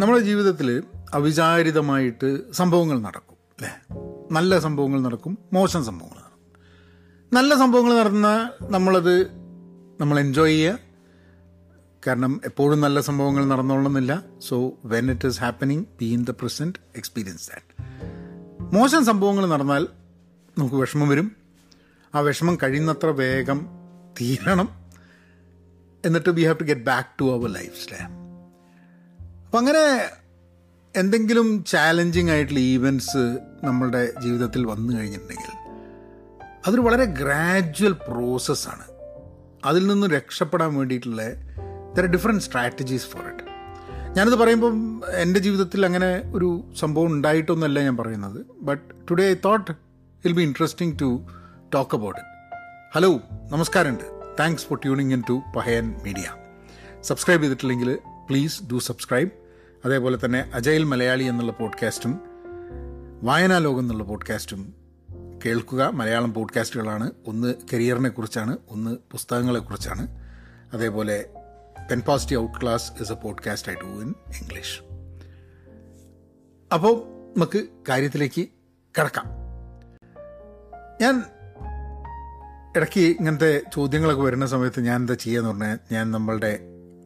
നമ്മുടെ ജീവിതത്തിൽ അവിചാരിതമായിട്ട് സംഭവങ്ങൾ നടക്കും അല്ലേ? നല്ല സംഭവങ്ങൾ നടക്കും മോശം സംഭവങ്ങൾ നടക്കും. നല്ല സംഭവങ്ങൾ നടന്നാൽ നമ്മളത് നമ്മൾ എൻജോയ് ചെയ്യുക. കാരണം എപ്പോഴും നല്ല സംഭവങ്ങൾ നടന്നോളണമെന്നില്ല. So when it is happening be in the present experience that മോശം സംഭവങ്ങൾ നടന്നാൽ നമുക്ക് വിഷമം വരും. ആ വിഷമം കഴിയുന്നത്ര വേഗം തീരണം. എന്നിട്ട് we have to get back to our lifestyle അപ്പം അങ്ങനെ എന്തെങ്കിലും ചാലഞ്ചിങ് ആയിട്ടുള്ള ഈവന്റ്സ് നമ്മളുടെ ജീവിതത്തിൽ വന്നു കഴിഞ്ഞിട്ടുണ്ടെങ്കിൽ അതൊരു വളരെ ഗ്രാജ്വൽ പ്രോസസ്സാണ് അതിൽ നിന്ന് രക്ഷപ്പെടാൻ വേണ്ടിയിട്ടുള്ള there different strategies for it ഞാനിത് പറയുമ്പം എന്റെ ജീവിതത്തിൽ അങ്ങനെ ഒരു സംഭവം ഉണ്ടായിട്ടൊന്നല്ല ഞാൻ പറയുന്നത്. But today I thought it'll be interesting to talk about it hello നമസ്കാരമുണ്ട് thanks for tuning in to Pahayan media subscribe ചെയ്തിട്ടില്ലെങ്കിൽ പ്ലീസ് ഡു സബ്സ്ക്രൈബ് അതേപോലെ തന്നെ അജയൽ മലയാളി എന്നുള്ള പോഡ്കാസ്റ്റും വായനാ ലോകം എന്നുള്ള പോഡ്കാസ്റ്റും കേൾക്കുക. മലയാളം പോഡ്കാസ്റ്റുകളാണ്. ഒന്ന് കരിയറിനെ കുറിച്ചാണ് ഒന്ന് പുസ്തകങ്ങളെക്കുറിച്ചാണ് അതേപോലെ pen positive out class is a podcast I do in English. അപ്പോൾ നമുക്ക് കാര്യത്തിലേക്ക് കിടക്കാം. ഞാൻ ഇടയ്ക്ക് ഇങ്ങനത്തെ ചോദ്യങ്ങളൊക്കെ വരുന്ന സമയത്ത് ഞാൻ എന്താ ചെയ്യുക എന്ന് പറഞ്ഞാൽ ഞാൻ നമ്മളുടെ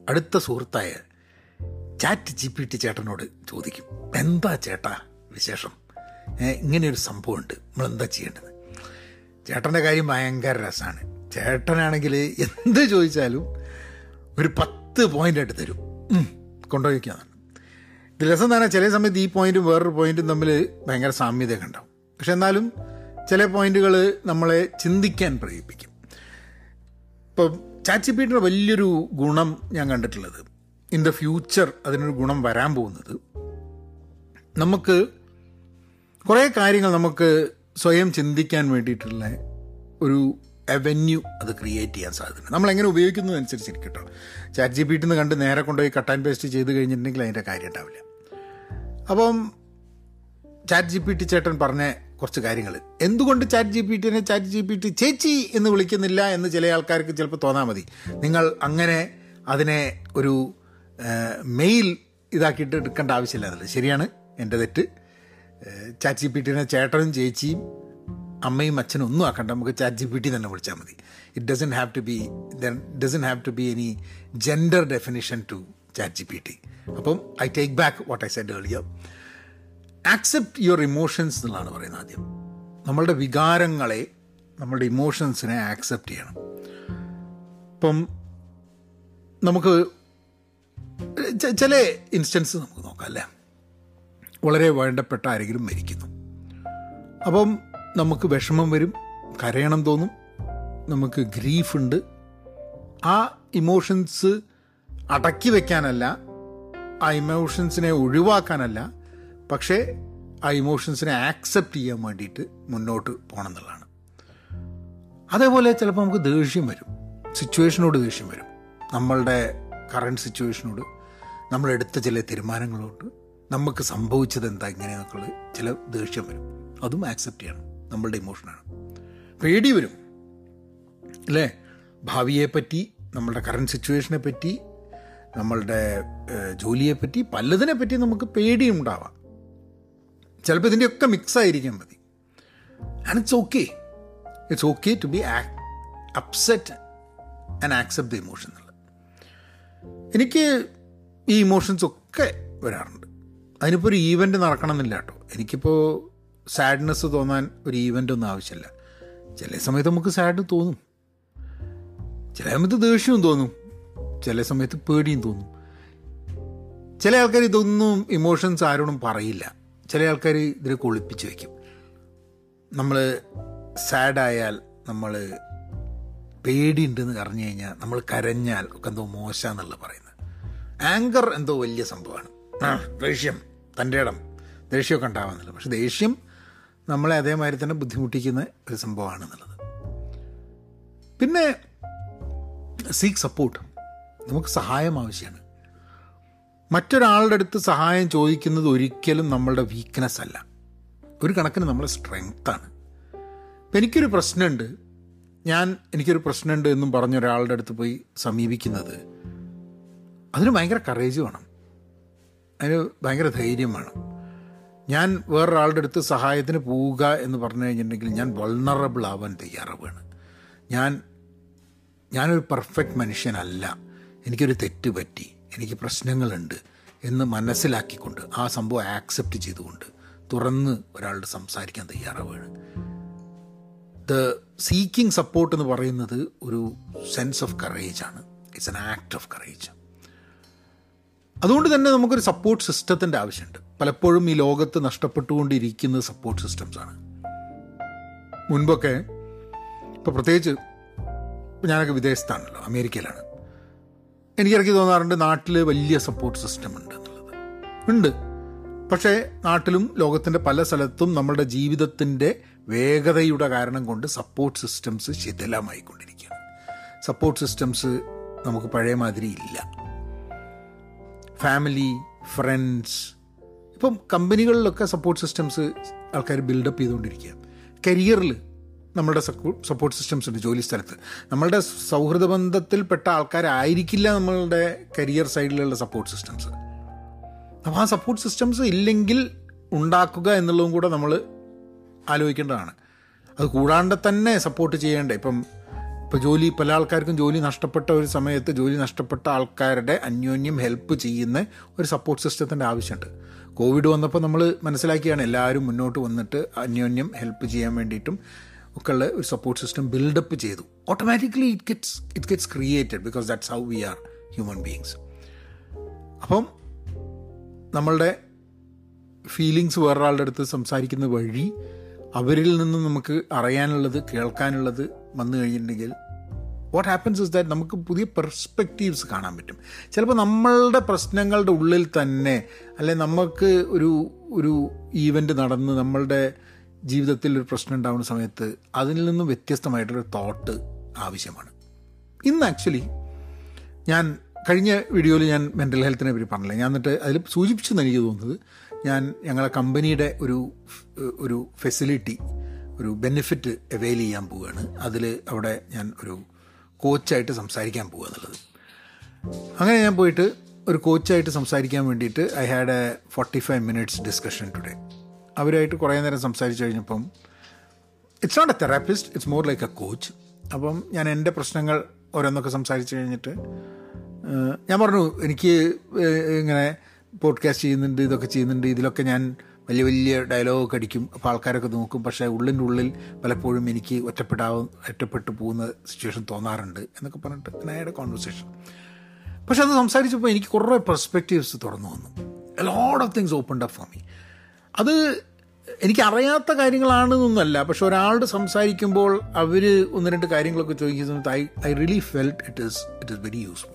അടുത്ത സുഹൃത്തായ ചാറ്റ് ജി പി ടി ചേട്ടനോട് ചോദിക്കും എന്താ ചേട്ടാ വിശേഷം? ഇങ്ങനെയൊരു സംഭവമുണ്ട്. നമ്മളെന്താ ചെയ്യേണ്ടത്? ചേട്ടന്റെ കാര്യം ഭയങ്കര രസമാണ് ചേട്ടനാണെങ്കിൽ എന്ത് ചോദിച്ചാലും ഒരു പത്ത് പോയിന്റ് ആയിട്ട് തരും. കൊണ്ടുപോയിക്കാന്നാണ് ഇത് രസം തന്നെ ചില സമയത്ത് ഈ പോയിന്റും വേറൊരു പോയിന്റും തമ്മിൽ ഭയങ്കര സാമ്യതയൊക്കെ ഉണ്ടാവും. പക്ഷെ എന്നാലും ചില പോയിന്റുകൾ നമ്മളെ ചിന്തിക്കാൻ പ്രേരിപ്പിക്കും. ഇപ്പം ചാച്ചിപ്പീട്ടിന്റെ വലിയൊരു ഗുണം ഞാൻ കണ്ടിട്ടുള്ളത് ഇൻ ദ ഫ്യൂച്ചർ അതിനൊരു ഗുണം വരാൻ പോകുന്നത്. നമുക്ക് കുറേ കാര്യങ്ങൾ നമുക്ക് സ്വയം ചിന്തിക്കാൻ വേണ്ടിയിട്ടുള്ള ഒരു അവന്യൂ അത് ക്രിയേറ്റ് ചെയ്യാൻ സാധ്യത നമ്മൾ എങ്ങനെ ഉപയോഗിക്കുന്നതനുസരിച്ചിരിക്കും കേട്ടോ ചാറ്റ് ജി പി ടിന്ന് കണ്ട് നേരെ കൊണ്ടുപോയി കട്ട് ആൻഡ് പേസ്റ്റ് ചെയ്ത് കഴിഞ്ഞിട്ടുണ്ടെങ്കിൽ അതിന്റെ കാര്യം ഉണ്ടാവില്ല. അപ്പം ചാറ്റ് ജി പി ടി ചേട്ടൻ പറഞ്ഞ കുറച്ച് കാര്യങ്ങൾ. എന്തുകൊണ്ട് ചാറ്റ് ജി പി ടിനെ ചാറ്റ് ജി പി ടി ചേച്ചി എന്ന് വിളിക്കുന്നില്ല എന്ന് ചില ആൾക്കാർക്ക് ചിലപ്പോൾ തോന്നാൽ മതി. നിങ്ങൾ അങ്ങനെ അതിനെ ഒരു മെയിൽ ഇതാക്കിയിട്ട് എടുക്കേണ്ട ആവശ്യമില്ല. എന്നുള്ളത് ശരിയാണ്. എന്റെ തെറ്റ്. ചാറ്റ് ജി പി ടിനെ ചേട്ടനും ചേച്ചിയും അമ്മയും അച്ഛനും ഒന്നും ആക്കണ്ട. നമുക്ക് ചാറ്റ് ജി പി ടി തന്നെ വിളിച്ചാൽ മതി. It doesn't have to be doesn't have to be any gender definition to chat G P T അപ്പം I take back what I said earlier accept your emotions എന്നുള്ളതാണ് പറയുന്നത് ആദ്യം. നമ്മളുടെ വികാരങ്ങളെ നമ്മളുടെ ഇമോഷൻസിനെ ആക്സെപ്റ്റ് ചെയ്യണം. ഇപ്പം നമുക്ക് ചില ഇൻസ്റ്റൻസ് നമുക്ക് നോക്കാം അല്ലേ? വളരെ വേണ്ടപ്പെട്ട ആരെങ്കിലും മരിക്കുന്നു. അപ്പം നമുക്ക് വിഷമം വരും കരയണം തോന്നും നമുക്ക് ഗ്രീഫ് ഉണ്ട് ആ ഇമോഷൻസ് അടക്കി വയ്ക്കാനല്ല ആ ഇമോഷൻസിനെ ഒഴിവാക്കാനല്ല പക്ഷേ ആ ഇമോഷൻസിനെ ആക്സെപ്റ്റ് ചെയ്യാൻ വേണ്ടിയിട്ട് മുന്നോട്ട് പോകണം എന്നുള്ളതാണ്. അതേപോലെ ചിലപ്പോൾ നമുക്ക് ദേഷ്യം വരും സിറ്റുവേഷനോട് ദേഷ്യം വരും. നമ്മളുടെ കറണ്ട് സിറ്റുവേഷനോട് നമ്മളെടുത്ത ചില തീരുമാനങ്ങളോട് നമുക്ക് സംഭവിച്ചത് എന്താ ഇങ്ങനെയെന്നൊക്കെയുള്ള ചില ദേഷ്യം വരും. അതും ആക്സെപ്റ്റ് ചെയ്യണം. നമ്മളുടെ ഇമോഷനാണ് പേടി വരും. അല്ലേ? ഭാവിയെപ്പറ്റി നമ്മളുടെ കറണ്ട് സിറ്റുവേഷനെ പറ്റി നമ്മളുടെ ജോലിയെപ്പറ്റി പലതിനെ പറ്റി നമുക്ക് പേടിയുണ്ടാവാം ചിലപ്പോൾ ഇതിന്റെയൊക്കെ മിക്സ് ആയിരിക്കാൻ മതി. And it's okay it's okay to be upset and accept the emotion എന്നുള്ളത് എനിക്ക് ഈ ഇമോഷൻസ് ഒക്കെ വരാറുണ്ട്. അതിനിപ്പോൾ ഒരു ഈവന്റ് നടക്കണമെന്നില്ല കേട്ടോ. എനിക്കിപ്പോൾ സാഡ്നെസ് തോന്നാൻ ഒരു ഈവന്റ് ഒന്നും ആവശ്യമില്ല. ചില സമയത്ത് നമുക്ക് സാഡ് തോന്നും. ചില സമയത്ത് ദേഷ്യവും തോന്നും. ചില സമയത്ത് പേടിയും തോന്നും. ചില ആൾക്കാർ ഇതൊന്നും ഇമോഷൻസ് ആരോടും പറയില്ല. ചില ആൾക്കാർ ഇതിനെ കൊളിപ്പിച്ച് വയ്ക്കും. നമ്മൾ സാഡായാൽ നമ്മൾ പേടിയുണ്ടെന്ന് പറഞ്ഞു കഴിഞ്ഞാൽ നമ്മൾ കരഞ്ഞാൽ ഒക്കെ എന്തോ മോശമെന്നുള്ള പറയുന്നത്. ആങ്കർ എന്തോ വലിയ സംഭവമാണ്. ദേഷ്യം തന്റെ ഇടം ദേഷ്യമൊക്കെ ഉണ്ടാവാന്നില്ല. പക്ഷെ ദേഷ്യം നമ്മളെ അതേമാതിരി തന്നെ ബുദ്ധിമുട്ടിക്കുന്ന ഒരു സംഭവമാണ് എന്നുള്ളത് പിന്നെ സീക്ക് സപ്പോർട്ട് നമുക്ക് സഹായം ആവശ്യമാണ്. മറ്റൊരാളുടെ അടുത്ത് സഹായം ചോദിക്കുന്നത് ഒരിക്കലും നമ്മളുടെ വീക്ക്നെസ് അല്ല. ഒരു കണക്കിന് നമ്മളെ സ്ട്രെങ്ത്താണ് എനിക്കൊരു പ്രശ്നമുണ്ട്. ഞാൻ എനിക്കൊരു പ്രശ്നമുണ്ട് എന്നും പറഞ്ഞ ഒരാളുടെ അടുത്ത് പോയി സമീപിക്കുന്നത്. അതിന് ഭയങ്കര കറേജ് വേണം. അതിന് ഭയങ്കര ധൈര്യം വേണം. ഞാൻ വേറൊരാളുടെ അടുത്ത് സഹായത്തിന് പോവുക എന്ന് പറഞ്ഞു കഴിഞ്ഞിട്ടുണ്ടെങ്കിൽ ഞാൻ വൾണറബിൾ ആവാൻ തയ്യാറാവുകയാണ്. ഞാൻ ഞാനൊരു പെർഫെക്റ്റ് മനുഷ്യനല്ല. എനിക്കൊരു തെറ്റ് പറ്റി. എനിക്ക് പ്രശ്നങ്ങളുണ്ട് എന്ന് മനസ്സിലാക്കിക്കൊണ്ട് ആ സംഭവം ആക്സെപ്റ്റ് ചെയ്തുകൊണ്ട് തുറന്ന് ഒരാളുടെ സംസാരിക്കാൻ തയ്യാറാവുകയാണ്. ദ സീക്കിംഗ് സപ്പോർട്ട് എന്ന് പറയുന്നത് ഒരു സെൻസ് ഓഫ് കറേജ് ആണ്. It's an act of courage അതുകൊണ്ട് തന്നെ നമുക്കൊരു സപ്പോർട്ട് സിസ്റ്റത്തിന്റെ ആവശ്യമുണ്ട്. പലപ്പോഴും ഈ ലോകത്ത് നഷ്ടപ്പെട്ടുകൊണ്ടിരിക്കുന്നത് സപ്പോർട്ട് സിസ്റ്റംസ് ആണ്. മുൻപൊക്കെ ഇപ്പോൾ പ്രത്യേകിച്ച് ഞാനൊക്കെ വിദേശത്താണല്ലോ അമേരിക്കയിലാണ്. എനിക്കിടയ്ക്ക് തോന്നാറുണ്ട് നാട്ടിൽ വലിയ സപ്പോർട്ട് സിസ്റ്റം ഉണ്ട് എന്നുള്ളത്. ഉണ്ട്. പക്ഷേ നാട്ടിലും ലോകത്തിന്റെ പല സ്ഥലത്തും നമ്മുടെ ജീവിതത്തിന്റെ വേഗതയുടെ കാരണം കൊണ്ട് സപ്പോർട്ട് സിസ്റ്റംസ് ശിഥിലമായിക്കൊണ്ടിരിക്കുകയാണ്. സപ്പോർട്ട് സിസ്റ്റംസ് നമുക്ക് പഴയ മാതിരി ഇല്ല. ഫാമിലി ഫ്രണ്ട്സ് ഇപ്പം കമ്പനികളിലൊക്കെ സപ്പോർട്ട് സിസ്റ്റംസ് ആൾക്കാർ ബിൽഡപ്പ് ചെയ്തുകൊണ്ടിരിക്കുക കരിയറിൽ നമ്മളുടെ സപ്പോർട്ട് സിസ്റ്റംസ് ഉണ്ട് ജോലി സ്ഥലത്ത്. നമ്മളുടെ സൗഹൃദ ബന്ധത്തിൽപ്പെട്ട ആൾക്കാരായിരിക്കില്ല നമ്മളുടെ കരിയർ സൈഡിലുള്ള സപ്പോർട്ട് സിസ്റ്റംസ് അപ്പോൾ ആ സപ്പോർട്ട് സിസ്റ്റംസ് ഇല്ലെങ്കിൽ ഉണ്ടാക്കുക എന്നുള്ളതും കൂടെ നമ്മൾ ആലോചിക്കേണ്ടതാണ്. അത് കൂടാണ്ട് തന്നെ സപ്പോർട്ട് ചെയ്യേണ്ടേ. ഇപ്പം ഇപ്പോൾ ജോലി പല ആൾക്കാർക്കും ജോലി നഷ്ടപ്പെട്ട ഒരു സമയത്ത് ജോലി നഷ്ടപ്പെട്ട ആൾക്കാരുടെ അന്യോന്യം ഹെൽപ്പ് ചെയ്യുന്ന ഒരു സപ്പോർട്ട് സിസ്റ്റത്തിന്റെ ആവശ്യമുണ്ട്. കോവിഡ് വന്നപ്പോൾ നമ്മൾ മനസ്സിലാക്കിയാണ് എല്ലാവരും മുന്നോട്ട് വന്നിട്ട് അന്യോന്യം ഹെൽപ്പ് ചെയ്യാൻ വേണ്ടിയിട്ടും ഒക്കെ ഉള്ള ഒരു സപ്പോർട്ട് സിസ്റ്റം ബിൽഡപ്പ് ചെയ്തു. Automatically it gets it gets created because that's how we are human beings അപ്പം നമ്മളുടെ ഫീലിങ്സ് വേറൊരാളുടെ അടുത്ത് സംസാരിക്കുന്ന വഴി അവരിൽ നിന്ന് നമുക്ക് അറിയാനുള്ളത് കേൾക്കാനുള്ളത് വന്നു കഴിഞ്ഞിട്ടുണ്ടെങ്കിൽ വാട്ട് ഹാപ്പൻസ് ഇസ് ദാറ്റ് നമുക്ക് പുതിയ പെർസ്പെക്റ്റീവ്സ് കാണാൻ പറ്റും. ചിലപ്പോൾ നമ്മളുടെ പ്രശ്നങ്ങളുടെ ഉള്ളിൽ തന്നെ അല്ലെ നമുക്ക് ഒരു ഒരു ഈവന്റ് നടന്ന് നമ്മളുടെ ജീവിതത്തിൽ ഒരു പ്രശ്നം ഉണ്ടാകുന്ന സമയത്ത് അതിൽ നിന്നും വ്യത്യസ്തമായിട്ടൊരു തോട്ട് ആവശ്യമാണ്. ഇന്ന് ആക്ച്വലി ഞാൻ കഴിഞ്ഞ വീഡിയോയിൽ ഞാൻ മെന്റൽ ഹെൽത്തിനെ പറ്റി പറഞ്ഞില്ല? ഞാൻ എന്നിട്ട് അതിൽ സൂചിപ്പിച്ചെന്ന് എനിക്ക് തോന്നുന്നത് ഞാൻ ഞങ്ങളെ കമ്പനിയുടെ ഒരു ഒരു ഫെസിലിറ്റി ഒരു ബെനിഫിറ്റ് അവെയിൽ ചെയ്യാൻ പോവുകയാണ്. അതിൽ അവിടെ ഞാൻ ഒരു കോച്ചായിട്ട് സംസാരിക്കാൻ പോവുക എന്നുള്ളത്. അങ്ങനെ ഞാൻ പോയിട്ട് ഒരു കോച്ചായിട്ട് സംസാരിക്കാൻ വേണ്ടിയിട്ട് I had a forty five minutes discussion today അവരായിട്ട് കുറേ നേരം സംസാരിച്ച് കഴിഞ്ഞപ്പം it's not a therapist it's more like a coach അപ്പം ഞാൻ എന്റെ പ്രശ്നങ്ങൾ ഓരോന്നൊക്കെ സംസാരിച്ച് കഴിഞ്ഞിട്ട് ഞാൻ പറഞ്ഞു എനിക്ക് ഇങ്ങനെ പോഡ്കാസ്റ്റ് ചെയ്യുന്നുണ്ട് ഇതൊക്കെ ചെയ്യുന്നുണ്ട് ഇതിലൊക്കെ ഞാൻ വലിയ വലിയ ഡയലോഗൊക്കെ അടിക്കും. അപ്പോൾ ആൾക്കാരൊക്കെ നോക്കും. പക്ഷേ ഉള്ളിന്റെ ഉള്ളിൽ പലപ്പോഴും എനിക്ക് ഒറ്റപ്പെടാവും ഒറ്റപ്പെട്ടു പോകുന്ന സിറ്റുവേഷൻ തോന്നാറുണ്ട് എന്നൊക്കെ പറഞ്ഞിട്ട് നേരെ കോൺവെർസേഷൻ പക്ഷെ അത് സംസാരിച്ചപ്പോൾ എനിക്ക് കുറേ പെർസ്പെക്റ്റീവ്സ് തുറന്നു വന്നു. Load of things open up for me അത് എനിക്കറിയാത്ത കാര്യങ്ങളാണെന്നൊന്നല്ല പക്ഷെ ഒരാളോട് സംസാരിക്കുമ്പോൾ അവർ ഒന്ന് രണ്ട് കാര്യങ്ങളൊക്കെ ചോദിക്കുന്ന സമയത്ത് I I really felt it is it is very useful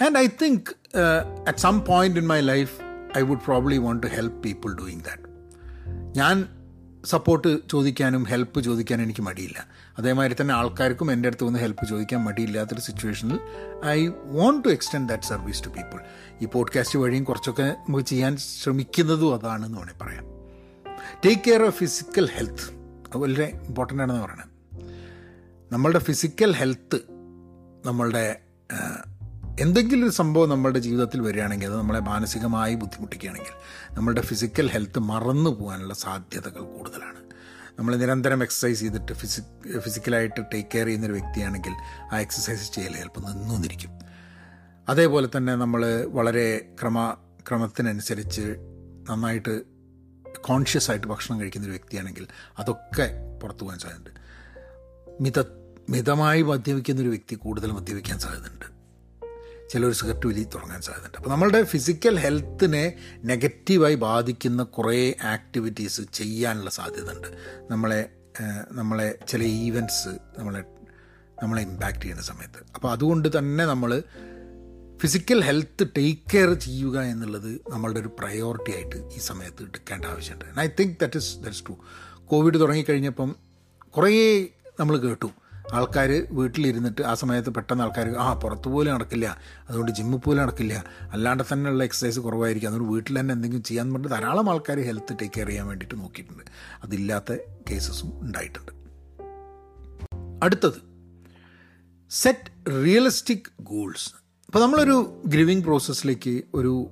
and I think at some point in my life I would probably want to help people doing that ഞാൻ സപ്പോർട്ട് ചോദിക്കാനും ഹെൽപ്പ് ചോദിക്കാനും എനിക്ക് മടിയില്ല. അതേമാതിരി തന്നെ ആൾക്കാർക്കും എന്റെ അടുത്ത് വന്ന് ഹെൽപ്പ് ചോദിക്കാൻ മടിയില്ലാത്തൊരു സിറ്റുവേഷനിൽ I want to extend that service to people ഈ പോഡ്കാസ്റ്റ് വഴിയും കുറച്ചൊക്കെ നമുക്ക് ചെയ്യാൻ ശ്രമിക്കുന്നതും അതാണെന്ന് വേണേൽ പറയാം. Take care of physical health അത് വളരെ ഇമ്പോർട്ടന്റ് ആണെന്ന് പറയുന്നത് നമ്മളുടെ ഫിസിക്കൽ ഹെൽത്ത് നമ്മളുടെ എന്തെങ്കിലും ഒരു സംഭവം നമ്മുടെ ജീവിതത്തിൽ വരികയാണെങ്കിൽ അത് നമ്മളെ മാനസികമായി ബുദ്ധിമുട്ടിക്കുകയാണെങ്കിൽ നമ്മളുടെ ഫിസിക്കൽ ഹെൽത്ത് മറന്നു പോകാനുള്ള സാധ്യതകൾ കൂടുതലാണ്. നമ്മൾ നിരന്തരം എക്സസൈസ് ചെയ്തിട്ട് ഫിസി ഫിസിക്കലായിട്ട് ടേക്ക് കെയർ ചെയ്യുന്നൊരു വ്യക്തിയാണെങ്കിൽ ആ എക്സസൈസ് ചെയ്യൽ ചിലപ്പോൾ നിന്നിരിക്കും അതേപോലെ തന്നെ നമ്മൾ വളരെ ക്രമ ക്രമത്തിനനുസരിച്ച് നന്നായിട്ട് കോൺഷ്യസ് ആയിട്ട് ഭക്ഷണം കഴിക്കുന്ന ഒരു വ്യക്തിയാണെങ്കിൽ അതൊക്കെ പുറത്തു പോകാൻ സാധ്യതയുണ്ട്. മിത മിതമായി മദ്യപിക്കുന്ന ഒരു വ്യക്തി കൂടുതൽ മദ്യപിക്കാൻ സാധ്യതയുണ്ട്. ചിലർ സിഗരറ്റ് വലി തുടങ്ങാൻ സാധ്യതയുണ്ട്. അപ്പോൾ നമ്മളുടെ ഫിസിക്കൽ ഹെൽത്തിനെ നെഗറ്റീവായി ബാധിക്കുന്ന കുറേ ആക്ടിവിറ്റീസ് ചെയ്യാനുള്ള സാധ്യത ഉണ്ട് നമ്മളെ നമ്മളെ ചില ഈവന്റ്സ് നമ്മളെ നമ്മളെ ഇമ്പാക്റ്റ് ചെയ്യുന്ന സമയത്ത്. അപ്പോൾ അതുകൊണ്ട് തന്നെ നമ്മൾ ഫിസിക്കൽ ഹെൽത്ത് ടേക്ക് കെയർ ചെയ്യുക എന്നുള്ളത് നമ്മളുടെ ഒരു പ്രയോറിറ്റി ആയിട്ട് ഈ സമയത്ത് എടുക്കേണ്ട ആവശ്യമുണ്ട്. I think that is that's true Covid തുടങ്ങിക്കഴിഞ്ഞപ്പം കുറേ നമ്മൾ കേട്ടു. ആൾക്കാർ വീട്ടിലിരുന്നിട്ട് ആ സമയത്ത് പെട്ടെന്ന് ആൾക്കാർ ആ പുറത്ത് പോലും നടക്കില്ല. അതുകൊണ്ട് ജിമ്മിൽ പോലും നടക്കില്ല. അല്ലാണ്ട് തന്നെയുള്ള എക്സസൈസ് കുറവായിരിക്കും. അതുകൊണ്ട് വീട്ടിൽ തന്നെ എന്തെങ്കിലും ചെയ്യാൻ പറഞ്ഞിട്ട് ധാരാളം ആൾക്കാർ ഹെൽത്ത് ടേക്ക് കെയർ ചെയ്യാൻ വേണ്ടിയിട്ട് നോക്കിയിട്ടുണ്ട്. അതില്ലാത്ത കേസസും ഉണ്ടായിട്ടുണ്ട്. അടുത്തത്. സെറ്റ് റിയലിസ്റ്റിക് ഗോൾസ് അപ്പോൾ നമ്മളൊരു ഗ്രിവിങ് പ്രോസസ്സിലേക്ക് ഒരു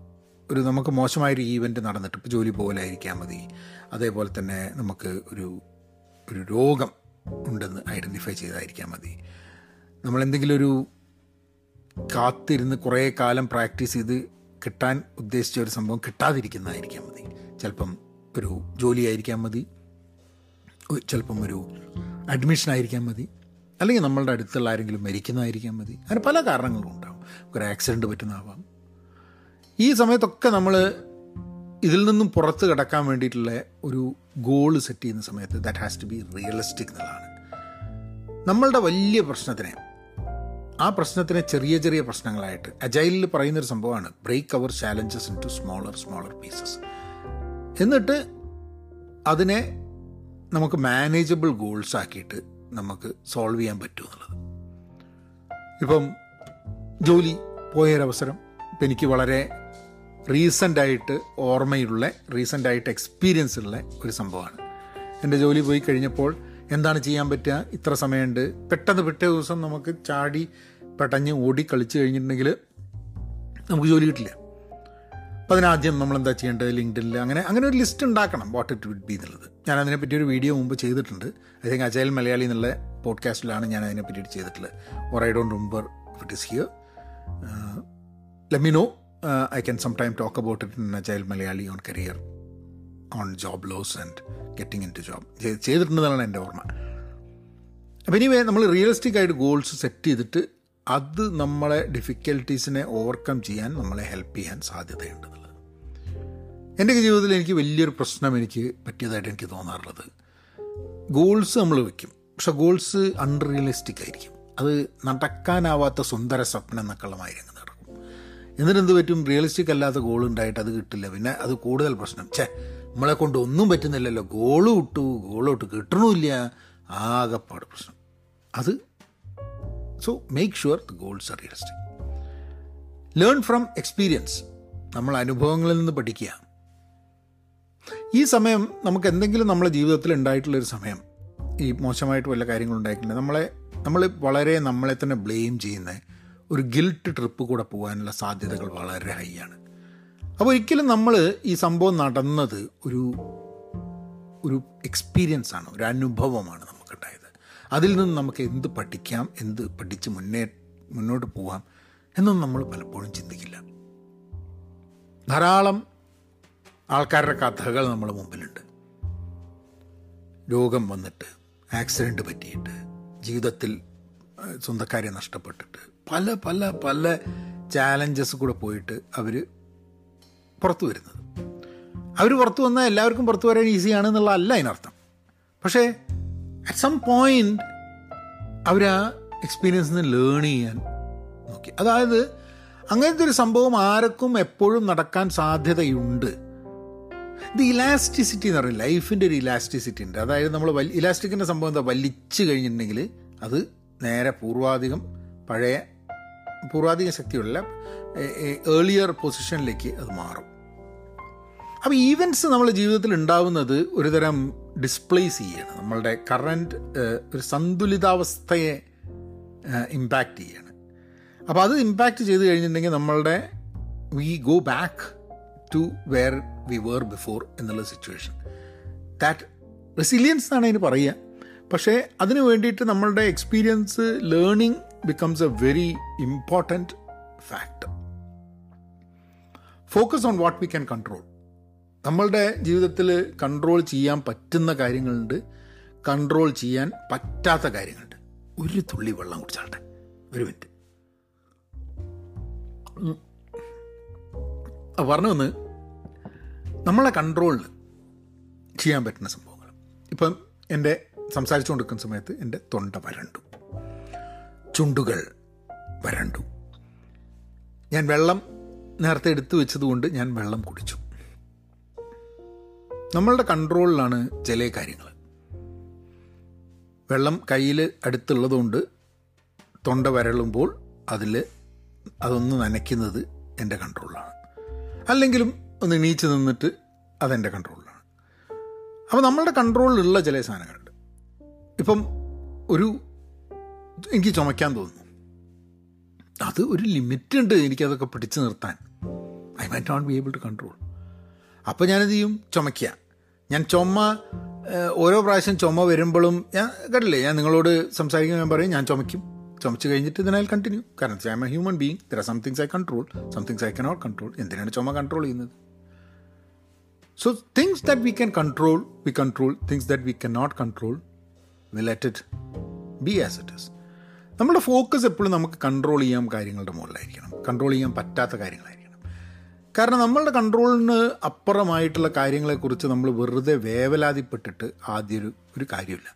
ഒരു നമുക്ക് മോശമായൊരു ഈവന്റ് നടന്നിട്ട് ഇപ്പോൾ ജോലി പോലായിരിക്കാൻ മതി. അതേപോലെ തന്നെ നമുക്ക് ഒരു ഒരു രോഗം ഉണ്ടെന്ന് ഐഡന്റിഫൈ ചെയ്തായിരിക്കാൻ മതി. നമ്മളെന്തെങ്കിലും ഒരു കാത്തിരുന്ന് കുറേ കാലം പ്രാക്ടീസ് ചെയ്ത് കിട്ടാൻ ഉദ്ദേശിച്ച ഒരു സംഭവം കിട്ടാതിരിക്കുന്നതായിരിക്കാം മതി. ചിലപ്പം ഒരു ജോലി ആയിരിക്കാം മതി ചിലപ്പം ഒരു അഡ്മിഷൻ ആയിരിക്കാം മതി. അല്ലെങ്കിൽ നമ്മളുടെ അടുത്തുള്ള ആരെങ്കിലും മരിക്കുന്നതായിരിക്കാം മതി. അങ്ങനെ പല കാരണങ്ങളും ഉണ്ടാവും. ഒരു ആക്സിഡന്റ് പറ്റുന്നതാവാം. ഈ സമയത്തൊക്കെ നമ്മൾ ഇതിൽ നിന്നും പുറത്ത് കിടക്കാൻ വേണ്ടിയിട്ടുള്ള ഒരു ഗോൾ സെറ്റ് ചെയ്യുന്ന സമയത്ത് that has to be realistic എന്നുള്ളതാണ്. നമ്മളുടെ വലിയ പ്രശ്നത്തിനെ ആ പ്രശ്നത്തിനെ ചെറിയ ചെറിയ പ്രശ്നങ്ങളായിട്ട് അജൈലിൽ പറയുന്നൊരു സംഭവമാണ് break our challenges into smaller smaller pieces എന്നിട്ട് അതിനെ നമുക്ക് മാനേജബിൾ ഗോൾസ് ആക്കിയിട്ട് നമുക്ക് സോൾവ് ചെയ്യാൻ പറ്റും എന്നുള്ളത്. ഇപ്പം ജോലി പോയൊരവസരം ഇപ്പം എനിക്ക് വളരെ റീസെന്റ് ആയിട്ട് ഓർമ്മയുള്ള റീസെന്റായിട്ട് എക്സ്പീരിയൻസ് ഉള്ള ഒരു സംഭവമാണ്. എന്റെ ജോലി പോയി കഴിഞ്ഞപ്പോൾ എന്താണ് ചെയ്യാൻ പറ്റുക? ഇത്ര സമയമുണ്ട്. പെട്ടെന്ന് പിറ്റേ ദിവസം നമുക്ക് ചാടി പെട്ടഞ്ഞ് ഓടി കളിച്ച് കഴിഞ്ഞിട്ടുണ്ടെങ്കിൽ നമുക്ക് ജോലി കിട്ടില്ല. അപ്പോൾ അതിനാദ്യം നമ്മൾ എന്താ ചെയ്യേണ്ടത്? ലിങ്ക്ഡിനിൽ അങ്ങനെ അങ്ങനെ ഒരു ലിസ്റ്റ് ഉണ്ടാക്കണം. വാട്ട് ഇറ്റ് വിഡ് ബി എന്നുള്ളത്. ഞാൻ അതിനെപ്പറ്റി ഒരു വീഡിയോ മുമ്പ് ചെയ്തിട്ടുണ്ട്. ഐ തിങ്ക് അജയൽ മലയാളി എന്നുള്ള പോഡ്കാസ്റ്റിലാണ് ഞാൻ അതിനെ പറ്റിയിട്ട് ചെയ്തിട്ടുള്ളത്. Or I don't remember it is here let I can some time talk about it in agile Malayali on career on job loss and getting into job ചെയ്തിട്ടുണ്ടെന്നാണ് എന്റെ ഓർമ്മ. അപ്പം ഇനിവേ നമ്മൾ റിയലിസ്റ്റിക് ആയിട്ട് ഗോൾസ് സെറ്റ് ചെയ്തിട്ട് അത് നമ്മളെ ഡിഫിക്കൽട്ടീസിനെ ഓവർകം ചെയ്യാൻ നമ്മളെ ഹെൽപ്പ് ചെയ്യാൻ സാധ്യതയുണ്ടെന്നുള്ളത്. എന്റെ ജീവിതത്തിൽ എനിക്ക് വലിയൊരു പ്രശ്നം എനിക്ക് പറ്റിയതായിട്ട് എനിക്ക് തോന്നാറുള്ളത്. ഗോൾസ് നമ്മൾ വയ്ക്കും പക്ഷെ ഗോൾസ് അൺറിയലിസ്റ്റിക് ആയിരിക്കും. അത് നടക്കാനാവാത്ത സുന്ദര സ്വപ്നം എന്നൊക്കെയുള്ള മാതിരി നടക്കും പറ്റും? റിയലിസ്റ്റിക് അല്ലാത്ത ഗോൾ ഉണ്ടായിട്ട് അത് കിട്ടില്ല. പിന്നെ അത് കൂടുതൽ പ്രശ്നം. ഛേ നമ്മളെ കൊണ്ട് ഒന്നും പറ്റുന്നില്ലല്ലോ. ഗോൾ ഗോൾ വിട്ടു കിട്ടണമില്ല. ആകെപ്പാട് പ്രശ്നം. അത് so make sure the goals are realistic learn from experience നമ്മൾ അനുഭവങ്ങളിൽ നിന്ന് പഠിക്കുക. ഈ സമയം നമുക്ക് എന്തെങ്കിലും നമ്മുടെ ജീവിതത്തിൽ ഉണ്ടായിട്ടുള്ളൊരു സമയം ഈ മോശമായിട്ട് വല്ല കാര്യങ്ങളും ഉണ്ടായിട്ടുണ്ട് നമ്മളെ നമ്മൾ വളരെ നമ്മളെ തന്നെ ബ്ലെയിം ചെയ്യുന്ന ഒരു ഗിൽട്ട് ട്രിപ്പ് കൂടെ പോകാനുള്ള സാധ്യതകൾ വളരെ ഹൈ ആണ്. അപ്പോൾ ഒരിക്കലും നമ്മൾ ഈ സംഭവം നടന്നത് ഒരു ഒരു എക്സ്പീരിയൻസ് ആണ് ഒരു അനുഭവമാണ് നമുക്കുണ്ടായത്. അതിൽ നിന്ന് നമുക്ക് എന്ത് പഠിക്കാം എന്ത് പഠിച്ച് മുന്നേ മുന്നോട്ട് പോവാം എന്നൊന്നും നമ്മൾ പലപ്പോഴും ചിന്തിക്കില്ല. ധാരാളം ആൾക്കാരുടെ കഥകൾ നമ്മുടെ മുമ്പിലുണ്ട്. രോഗം വന്നിട്ട് ആക്സിഡന്റ് പറ്റിയിട്ട് ജീവിതത്തിൽ സ്വന്തക്കാരെ നഷ്ടപ്പെട്ടിട്ട് പല പല പല ചാലഞ്ചസ് കൂടെ പോയിട്ട് അവർ പുറത്തു വരുന്നത്. അവർ പുറത്തു വന്നാൽ എല്ലാവർക്കും പുറത്തു വരാൻ ഈസിയാണ് എന്നുള്ളതല്ല അതിനർത്ഥം. പക്ഷേ അറ്റ് സം പോയിന്റ് അവർ ആ എക്സ്പീരിയൻസിൽ നിന്ന് ലേൺ ചെയ്യാൻ നോക്കി. അതായത് അങ്ങനത്തെ ഒരു സംഭവം ആർക്കും എപ്പോഴും നടക്കാൻ സാധ്യതയുണ്ട്. ഇത് ഇലാസ്റ്റിസിറ്റി എന്ന് പറയും ലൈഫിന്റെ ഒരു ഇലാസ്റ്റിസിറ്റി ഉണ്ട്. അതായത് നമ്മൾ ഇലാസ്റ്റിക്കിന്റെ സംഭവം എന്താ? വലിച്ചു കഴിഞ്ഞിട്ടുണ്ടെങ്കിൽ അത് നേരെ പൂർവാധികം പഴയ പൂർവാധിക ശക്തിയുള്ള ഏർലിയർ പൊസിഷനിലേക്ക് അത് മാറും. അപ്പോൾ ഈവന്റ്സ് നമ്മുടെ ജീവിതത്തിൽ ഉണ്ടാവുന്നത് ഒരുതരം ഡിസ്പ്ലേസ് ചെയ്യാണ്. നമ്മളുടെ കറന്റ് ഒരു സന്തുലിതാവസ്ഥയെ ഇമ്പാക്റ്റ് ചെയ്യാണ്. അപ്പോൾ അത് ഇമ്പാക്റ്റ് ചെയ്ത് കഴിഞ്ഞിട്ടുണ്ടെങ്കിൽ നമ്മളുടെ we go back to where we were before എന്നുള്ള സിറ്റുവേഷൻ ദാറ്റ് റെസിലിയൻസ് എന്നാണ് അതിന് പറയുക. പക്ഷേ അതിന് വേണ്ടിയിട്ട് നമ്മളുടെ experience learning becomes a very important factor. Focus on what we can control നമ്മളുടെ ജീവിതത്തിൽ കൺട്രോൾ ചെയ്യാൻ പറ്റുന്ന കാര്യങ്ങളുണ്ട്. കൺട്രോൾ ചെയ്യാൻ പറ്റാത്ത കാര്യങ്ങളുണ്ട്. ഒരു തുള്ളി വെള്ളം കുടിച്ചാട്ടെ. ഒരു മിനിറ്റ്. പറഞ്ഞു വന്ന് നമ്മളെ കൺട്രോളിൽ ചെയ്യാൻ പറ്റുന്ന സംഭവങ്ങൾ. ഇപ്പം എന്റെ സംസാരിച്ചുകൊണ്ടിരിക്കുന്ന സമയത്ത് എന്റെ തൊണ്ട വരണ്ടു. ചുണ്ടുകൾ വരണ്ടു. ഞാൻ വെള്ളം നേരത്തെ എടുത്തു വെച്ചതുകൊണ്ട് ഞാൻ വെള്ളം കുടിച്ചു. നമ്മളുടെ കൺട്രോളിലാണ് ചില കാര്യങ്ങൾ. വെള്ളം കയ്യിൽ അടുത്തുള്ളതുകൊണ്ട് തൊണ്ട വരളുമ്പോൾ അതിൽ അതൊന്ന് നനയ്ക്കുന്നത് എന്റെ കൺട്രോളിലാണ്. അല്ലെങ്കിലും ഒന്ന് എണീച്ച് നിന്നിട്ട് അതെന്റെ കൺട്രോളിലാണ്. അപ്പോൾ നമ്മളുടെ കൺട്രോളിലുള്ള ചില സാധനങ്ങളുണ്ട്. ഇപ്പം ഒരു എനിക്ക് ചുമയ്ക്കാൻ തോന്നുന്നു. അത് ഒരു ലിമിറ്റ് ഉണ്ട് എനിക്കതൊക്കെ പിടിച്ചു നിർത്താൻ. I might not be able to control അപ്പോൾ ഞാനെന്ത് ചെയ്യും? ചുമയ്ക്കുക ഞാൻ ചുമ ഓരോ പ്രാവശ്യം ചുമ വരുമ്പോഴും ഞാൻ കേട്ടില്ലേ? ഞാൻ നിങ്ങളോട് സംസാരിക്കുമ്പോൾ ഞാൻ പറയും ഞാൻ ചുമയ്ക്കും. ചുമച്ച് കഴിഞ്ഞിട്ട് ഇതിനാൽ കണ്ടിന്യൂ കാരണം I am a human being there are somethings I control somethings I cannot control എന്തിനാണ് ചുമ കൺട്രോൾ ചെയ്യുന്നത്? So things that we can control we control things that we can not control we let it be as it is നമ്മുടെ focus എപ്പോഴും നമുക്ക് control ചെയ്യാൻ കാര്യങ്ങളുടെ മുകളിലായിരിക്കണം. Control ചെയ്യാൻ പറ്റാത്ത കാര്യങ്ങളായിരിക്കണം. കാരണം നമ്മളുടെ കൺട്രോളിന് അപ്പുറമായിട്ടുള്ള കാര്യങ്ങളെക്കുറിച്ച് നമ്മൾ വെറുതെ വേവലാതിപ്പെട്ടിട്ട് ആദ്യം ഒരു ഒരു കാര്യമില്ല.